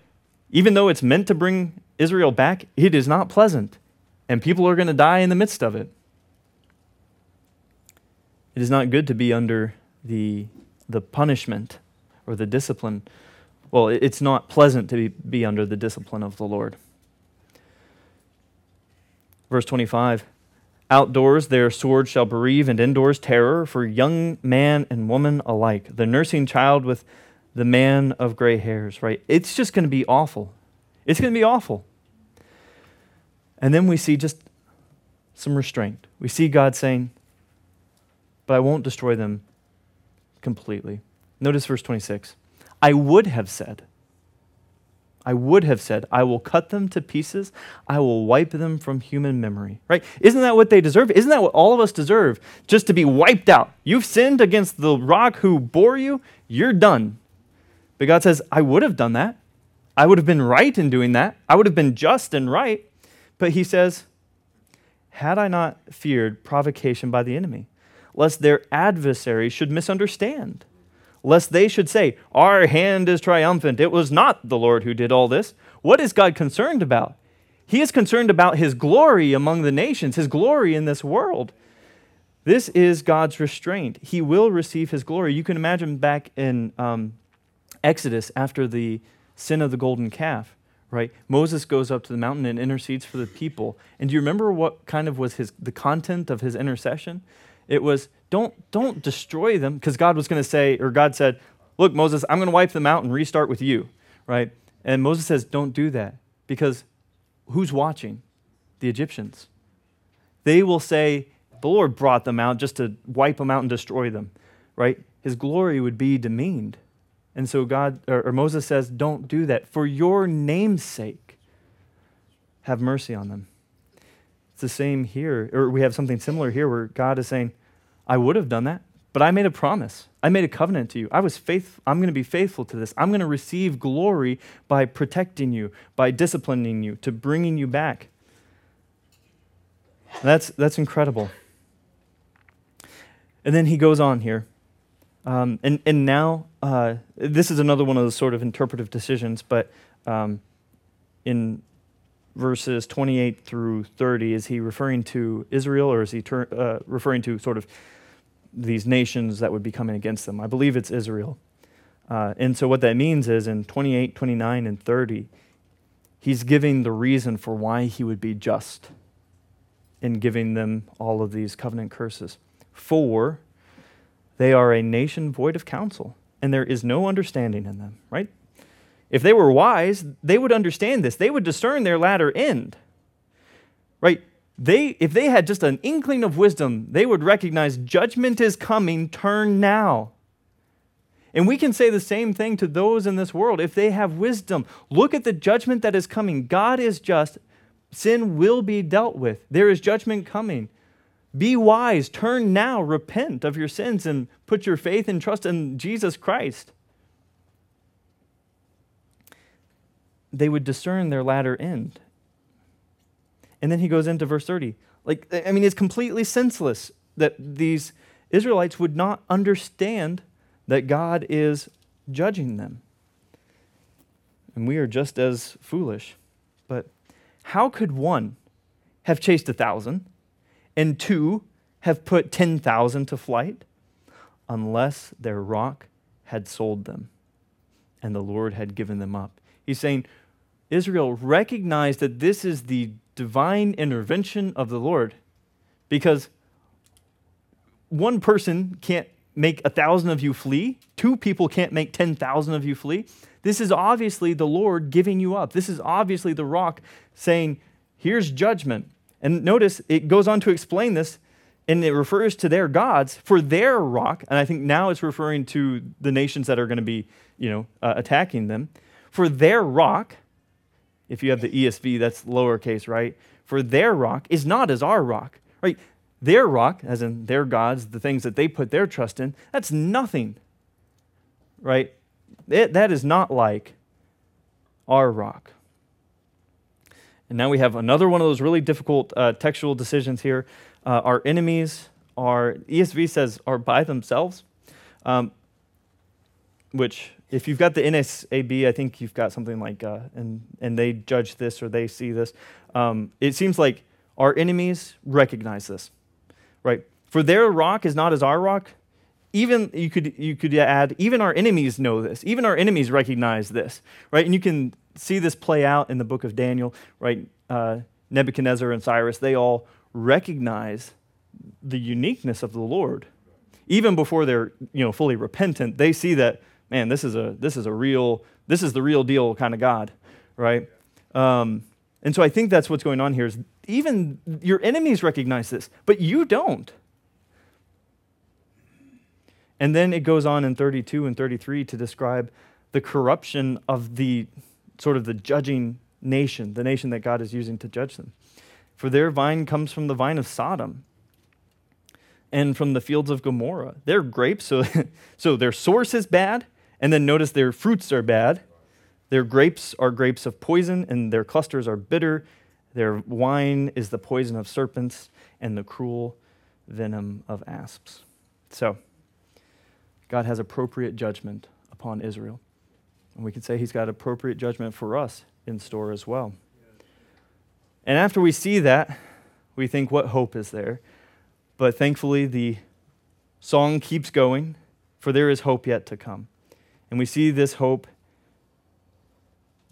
even though it's meant to bring Israel back, it is not pleasant. And people are going to die in the midst of it. It is not good to be under the, the punishment or the discipline. Well, it's not pleasant to be, be under the discipline of the Lord. Verse 25 Outdoors their sword shall bereave, and indoors terror for young man and woman alike. The nursing child with the man of gray hairs, right? It's just going to be awful. It's going to be awful. And then we see just some restraint. We see God saying, but I won't destroy them completely. Notice verse 26. I would have said, I would have said, I will cut them to pieces. I will wipe them from human memory. Right? Isn't that what they deserve? Isn't that what all of us deserve? Just to be wiped out. You've sinned against the rock who bore you. You're done. But God says, I would have done that. I would have been right in doing that. I would have been just and right. But He says, Had I not feared provocation by the enemy? Lest their adversaries should misunderstand, lest they should say, Our hand is triumphant. It was not the Lord who did all this. What is God concerned about? He is concerned about his glory among the nations, his glory in this world. This is God's restraint. He will receive his glory. You can imagine back in um, Exodus after the sin of the golden calf, right? Moses goes up to the mountain and intercedes for the people. And do you remember what kind of was his the content of his intercession? It was don't don't destroy them because God was going to say or God said, "Look, Moses, I'm going to wipe them out and restart with you." Right? And Moses says, "Don't do that because who's watching? The Egyptians. They will say, "The Lord brought them out just to wipe them out and destroy them." Right? His glory would be demeaned. And so God or, or Moses says, "Don't do that for your name's sake. Have mercy on them." It's the same here, or we have something similar here where God is saying, I would have done that, but I made a promise. I made a covenant to you. I was faithful. I'm going to be faithful to this. I'm going to receive glory by protecting you, by disciplining you, to bringing you back. That's that's incredible. And then he goes on here. Um, and, and now, uh, this is another one of those sort of interpretive decisions, but um, in verses 28 through 30, is he referring to Israel or is he ter- uh, referring to sort of these nations that would be coming against them. I believe it's Israel. Uh, and so what that means is in 28, 29, and 30, he's giving the reason for why he would be just in giving them all of these covenant curses. For they are a nation void of counsel, and there is no understanding in them, right? If they were wise, they would understand this. They would discern their latter end. Right? They, if they had just an inkling of wisdom, they would recognize judgment is coming, turn now. And we can say the same thing to those in this world. If they have wisdom, look at the judgment that is coming. God is just. Sin will be dealt with. There is judgment coming. Be wise. Turn now. Repent of your sins and put your faith and trust in Jesus Christ. They would discern their latter end. And then he goes into verse 30. Like, I mean, it's completely senseless that these Israelites would not understand that God is judging them. And we are just as foolish. But how could one have chased a thousand and two have put 10,000 to flight unless their rock had sold them and the Lord had given them up? He's saying, Israel, recognize that this is the divine intervention of the Lord because one person can't make a thousand of you flee, two people can't make 10,000 of you flee. This is obviously the Lord giving you up. This is obviously the rock saying, Here's judgment. And notice it goes on to explain this, and it refers to their gods for their rock. And I think now it's referring to the nations that are going to be, you know, uh, attacking them. For their rock, if you have the ESV, that's lowercase, right? For their rock is not as our rock, right? Their rock, as in their gods, the things that they put their trust in, that's nothing, right? It, that is not like our rock. And now we have another one of those really difficult uh, textual decisions here. Uh, our enemies are, ESV says, are by themselves, um, which, if you've got the NASB, I think you've got something like, uh, and, and they judge this or they see this. Um, it seems like our enemies recognize this, right? For their rock is not as our rock. Even you could you could add even our enemies know this. Even our enemies recognize this, right? And you can see this play out in the book of Daniel, right? Uh, Nebuchadnezzar and Cyrus, they all recognize the uniqueness of the Lord. Even before they're, you know, fully repentant, they see that, man, this is a this is a real, this is the real deal kind of God, right? Um, and so I think that's what's going on here is even your enemies recognize this, but you don't. And then it goes on in 32 and 33 to describe the corruption of the sort of the judging nation, the nation that God is using to judge them. For their vine comes from the vine of Sodom and from the fields of Gomorrah. Their grapes, so, [laughs] so their source is bad, and then notice their fruits are bad. Their grapes are grapes of poison, and their clusters are bitter. Their wine is the poison of serpents and the cruel venom of asps. So, God has appropriate judgment upon Israel. And we could say he's got appropriate judgment for us in store as well. And after we see that, we think, what hope is there? But thankfully, the song keeps going, for there is hope yet to come. And we see this hope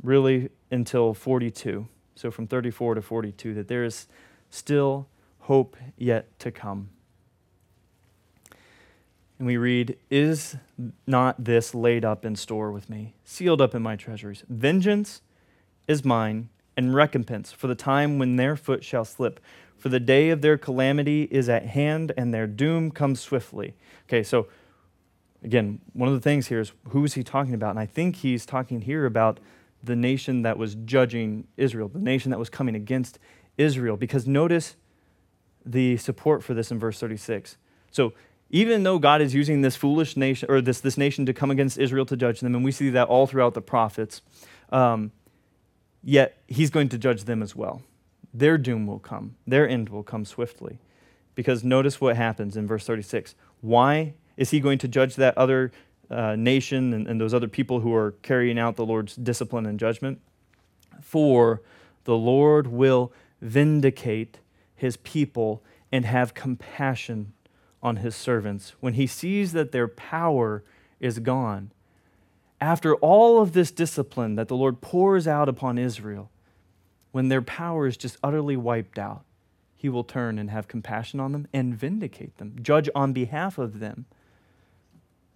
really until 42. So from 34 to 42, that there is still hope yet to come. And we read, Is not this laid up in store with me, sealed up in my treasuries? Vengeance is mine, and recompense for the time when their foot shall slip. For the day of their calamity is at hand, and their doom comes swiftly. Okay, so again, one of the things here is who is he talking about? And I think he's talking here about the nation that was judging Israel, the nation that was coming against Israel. Because notice the support for this in verse 36. So even though God is using this foolish nation or this, this nation to come against Israel to judge them, and we see that all throughout the prophets, um, yet he's going to judge them as well. Their doom will come, their end will come swiftly. Because notice what happens in verse 36. Why is he going to judge that other uh, nation and, and those other people who are carrying out the Lord's discipline and judgment? For the Lord will vindicate his people and have compassion on his servants when he sees that their power is gone. After all of this discipline that the Lord pours out upon Israel, when their power is just utterly wiped out, he will turn and have compassion on them and vindicate them, judge on behalf of them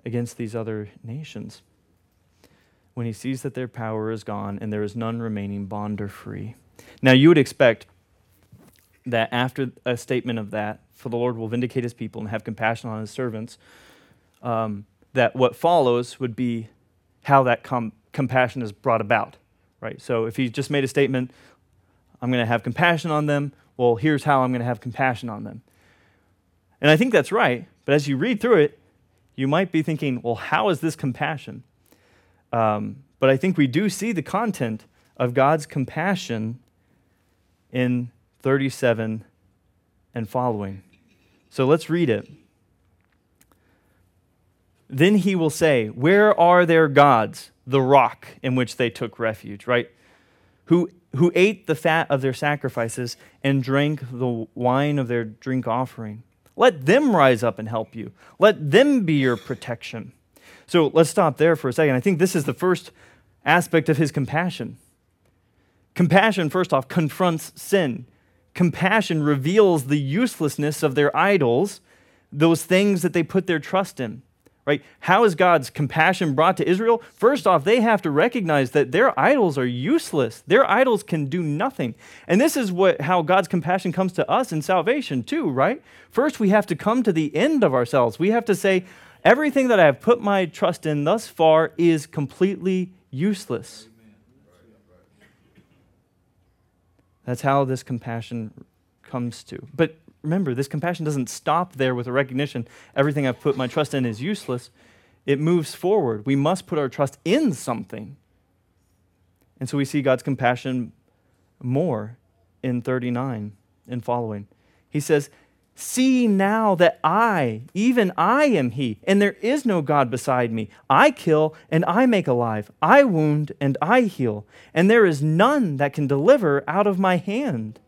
against these other nations. When he sees that their power is gone and there is none remaining bond or free. Now, you would expect that after a statement of that, for the Lord will vindicate his people and have compassion on his servants, um, that what follows would be how that com- compassion is brought about, right? So if he just made a statement, I'm going to have compassion on them, well, here's how I'm going to have compassion on them. And I think that's right, but as you read through it, you might be thinking, well, how is this compassion? Um, but I think we do see the content of God's compassion in 37 and following. So let's read it. Then he will say, Where are their gods, the rock in which they took refuge, right? Who, who ate the fat of their sacrifices and drank the wine of their drink offering. Let them rise up and help you. Let them be your protection. So let's stop there for a second. I think this is the first aspect of his compassion. Compassion, first off, confronts sin. Compassion reveals the uselessness of their idols, those things that they put their trust in. Right? How is God's compassion brought to Israel? First off, they have to recognize that their idols are useless. Their idols can do nothing. And this is what how God's compassion comes to us in salvation too, right? First, we have to come to the end of ourselves. We have to say, everything that I have put my trust in thus far is completely useless. That's how this compassion comes to. But remember, this compassion doesn't stop there with a recognition everything I've put my trust in is useless. It moves forward. We must put our trust in something. And so we see God's compassion more in 39 and following. He says, See now that I, even I am He, and there is no God beside me. I kill and I make alive. I wound and I heal, and there is none that can deliver out of my hand.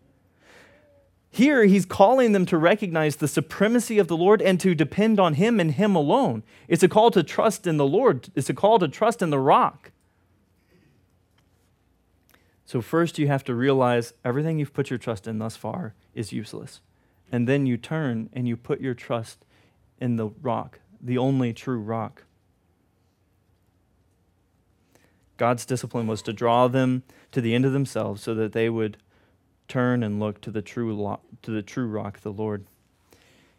Here, he's calling them to recognize the supremacy of the Lord and to depend on him and him alone. It's a call to trust in the Lord, it's a call to trust in the rock. So, first, you have to realize everything you've put your trust in thus far is useless. And then you turn and you put your trust in the rock, the only true rock. God's discipline was to draw them to the end of themselves so that they would turn and look to the true lo- to the true rock, the Lord.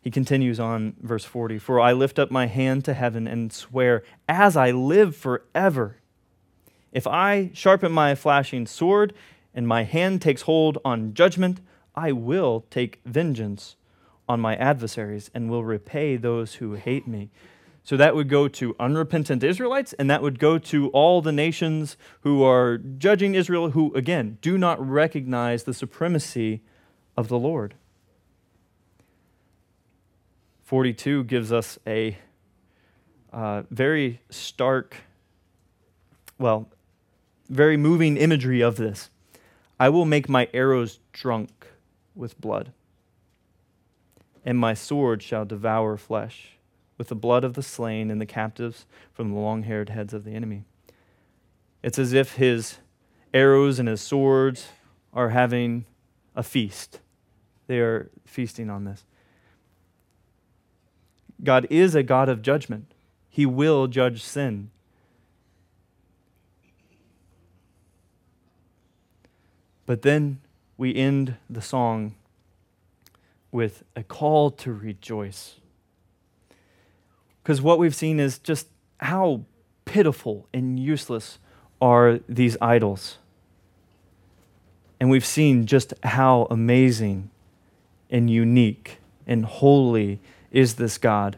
He continues on verse 40, "For I lift up my hand to heaven and swear as I live forever, if I sharpen my flashing sword and my hand takes hold on judgment, I will take vengeance on my adversaries and will repay those who hate me." So that would go to unrepentant Israelites, and that would go to all the nations who are judging Israel, who, again, do not recognize the supremacy of the Lord. 42 gives us a uh, very stark, well, very moving imagery of this. I will make my arrows drunk with blood, and my sword shall devour flesh with the blood of the slain and the captives from the long haired heads of the enemy. It's as if his arrows and his swords are having a feast. They are feasting on this. God is a God of judgment, He will judge sin. But then we end the song with a call to rejoice. Because what we've seen is just how pitiful and useless are these idols. And we've seen just how amazing and unique and holy is this God.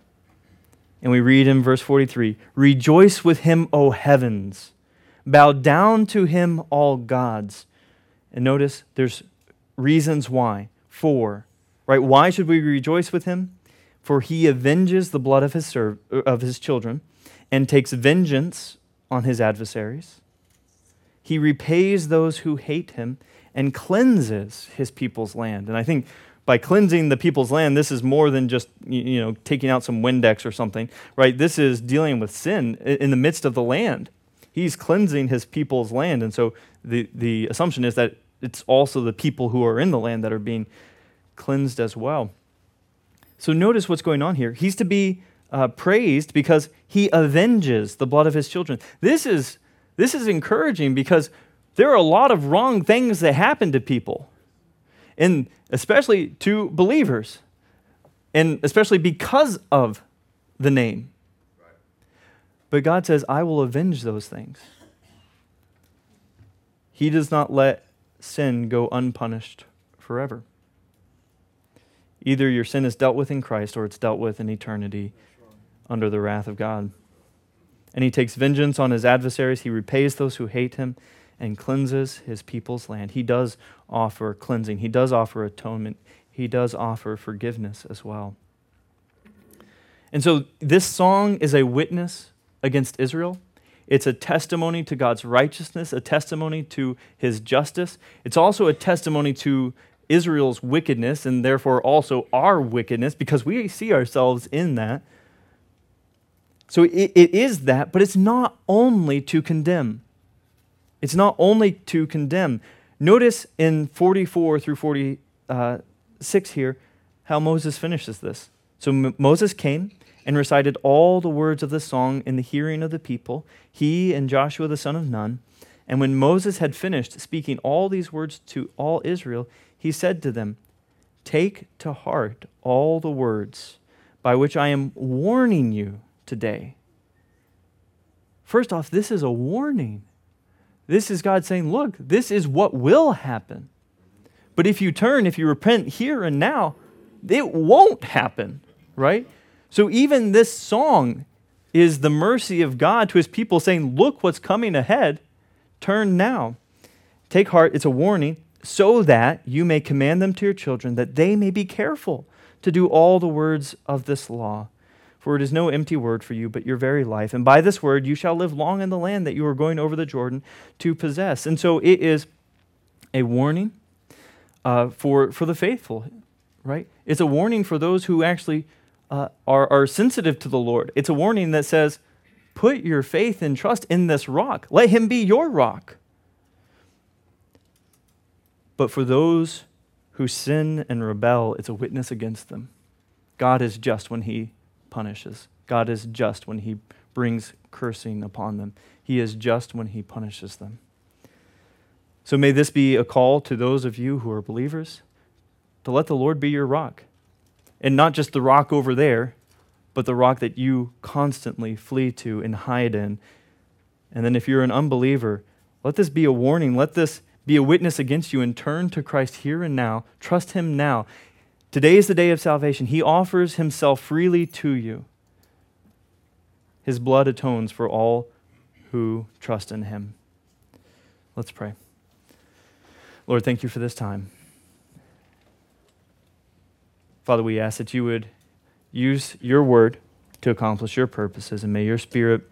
And we read in verse 43 Rejoice with him, O heavens, bow down to him, all gods. And notice there's reasons why. For, right? Why should we rejoice with him? For he avenges the blood of his, serv- of his children and takes vengeance on his adversaries. He repays those who hate him and cleanses his people's land. And I think by cleansing the people's land, this is more than just you know taking out some Windex or something, right? This is dealing with sin in the midst of the land. He's cleansing his people's land, and so the the assumption is that it's also the people who are in the land that are being cleansed as well. So notice what's going on here. He's to be uh, praised because he avenges the blood of his children. This is, this is encouraging because there are a lot of wrong things that happen to people, and especially to believers, and especially because of the name. But God says, I will avenge those things. He does not let sin go unpunished forever. Either your sin is dealt with in Christ or it's dealt with in eternity under the wrath of God. And he takes vengeance on his adversaries. He repays those who hate him and cleanses his people's land. He does offer cleansing, he does offer atonement, he does offer forgiveness as well. And so this song is a witness against Israel. It's a testimony to God's righteousness, a testimony to his justice. It's also a testimony to Israel's wickedness and therefore also our wickedness because we see ourselves in that. So it, it is that, but it's not only to condemn. It's not only to condemn. Notice in 44 through 46 uh, here how Moses finishes this. So M- Moses came and recited all the words of the song in the hearing of the people, he and Joshua the son of Nun. And when Moses had finished speaking all these words to all Israel, he said to them, Take to heart all the words by which I am warning you today. First off, this is a warning. This is God saying, Look, this is what will happen. But if you turn, if you repent here and now, it won't happen, right? So even this song is the mercy of God to his people saying, Look what's coming ahead. Turn now. Take heart, it's a warning, so that you may command them to your children, that they may be careful to do all the words of this law. For it is no empty word for you, but your very life. And by this word you shall live long in the land that you are going over the Jordan to possess. And so it is a warning uh, for, for the faithful, right? It's a warning for those who actually uh, are, are sensitive to the Lord. It's a warning that says, put your faith and trust in this rock. Let him be your rock. But for those who sin and rebel, it's a witness against them. God is just when he punishes. God is just when he brings cursing upon them. He is just when he punishes them. So may this be a call to those of you who are believers to let the Lord be your rock. And not just the rock over there, but the rock that you constantly flee to and hide in. And then if you're an unbeliever, let this be a warning. Let this be a witness against you and turn to Christ here and now. Trust Him now. Today is the day of salvation. He offers himself freely to you. His blood atones for all who trust in him. Let's pray. Lord, thank you for this time. Father, we ask that you would use your word to accomplish your purposes, and may your spirit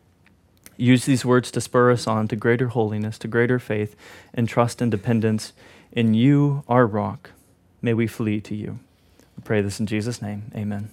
use these words to spur us on to greater holiness, to greater faith, and trust and dependence in you, our rock. May we flee to you. We pray this in Jesus' name. Amen.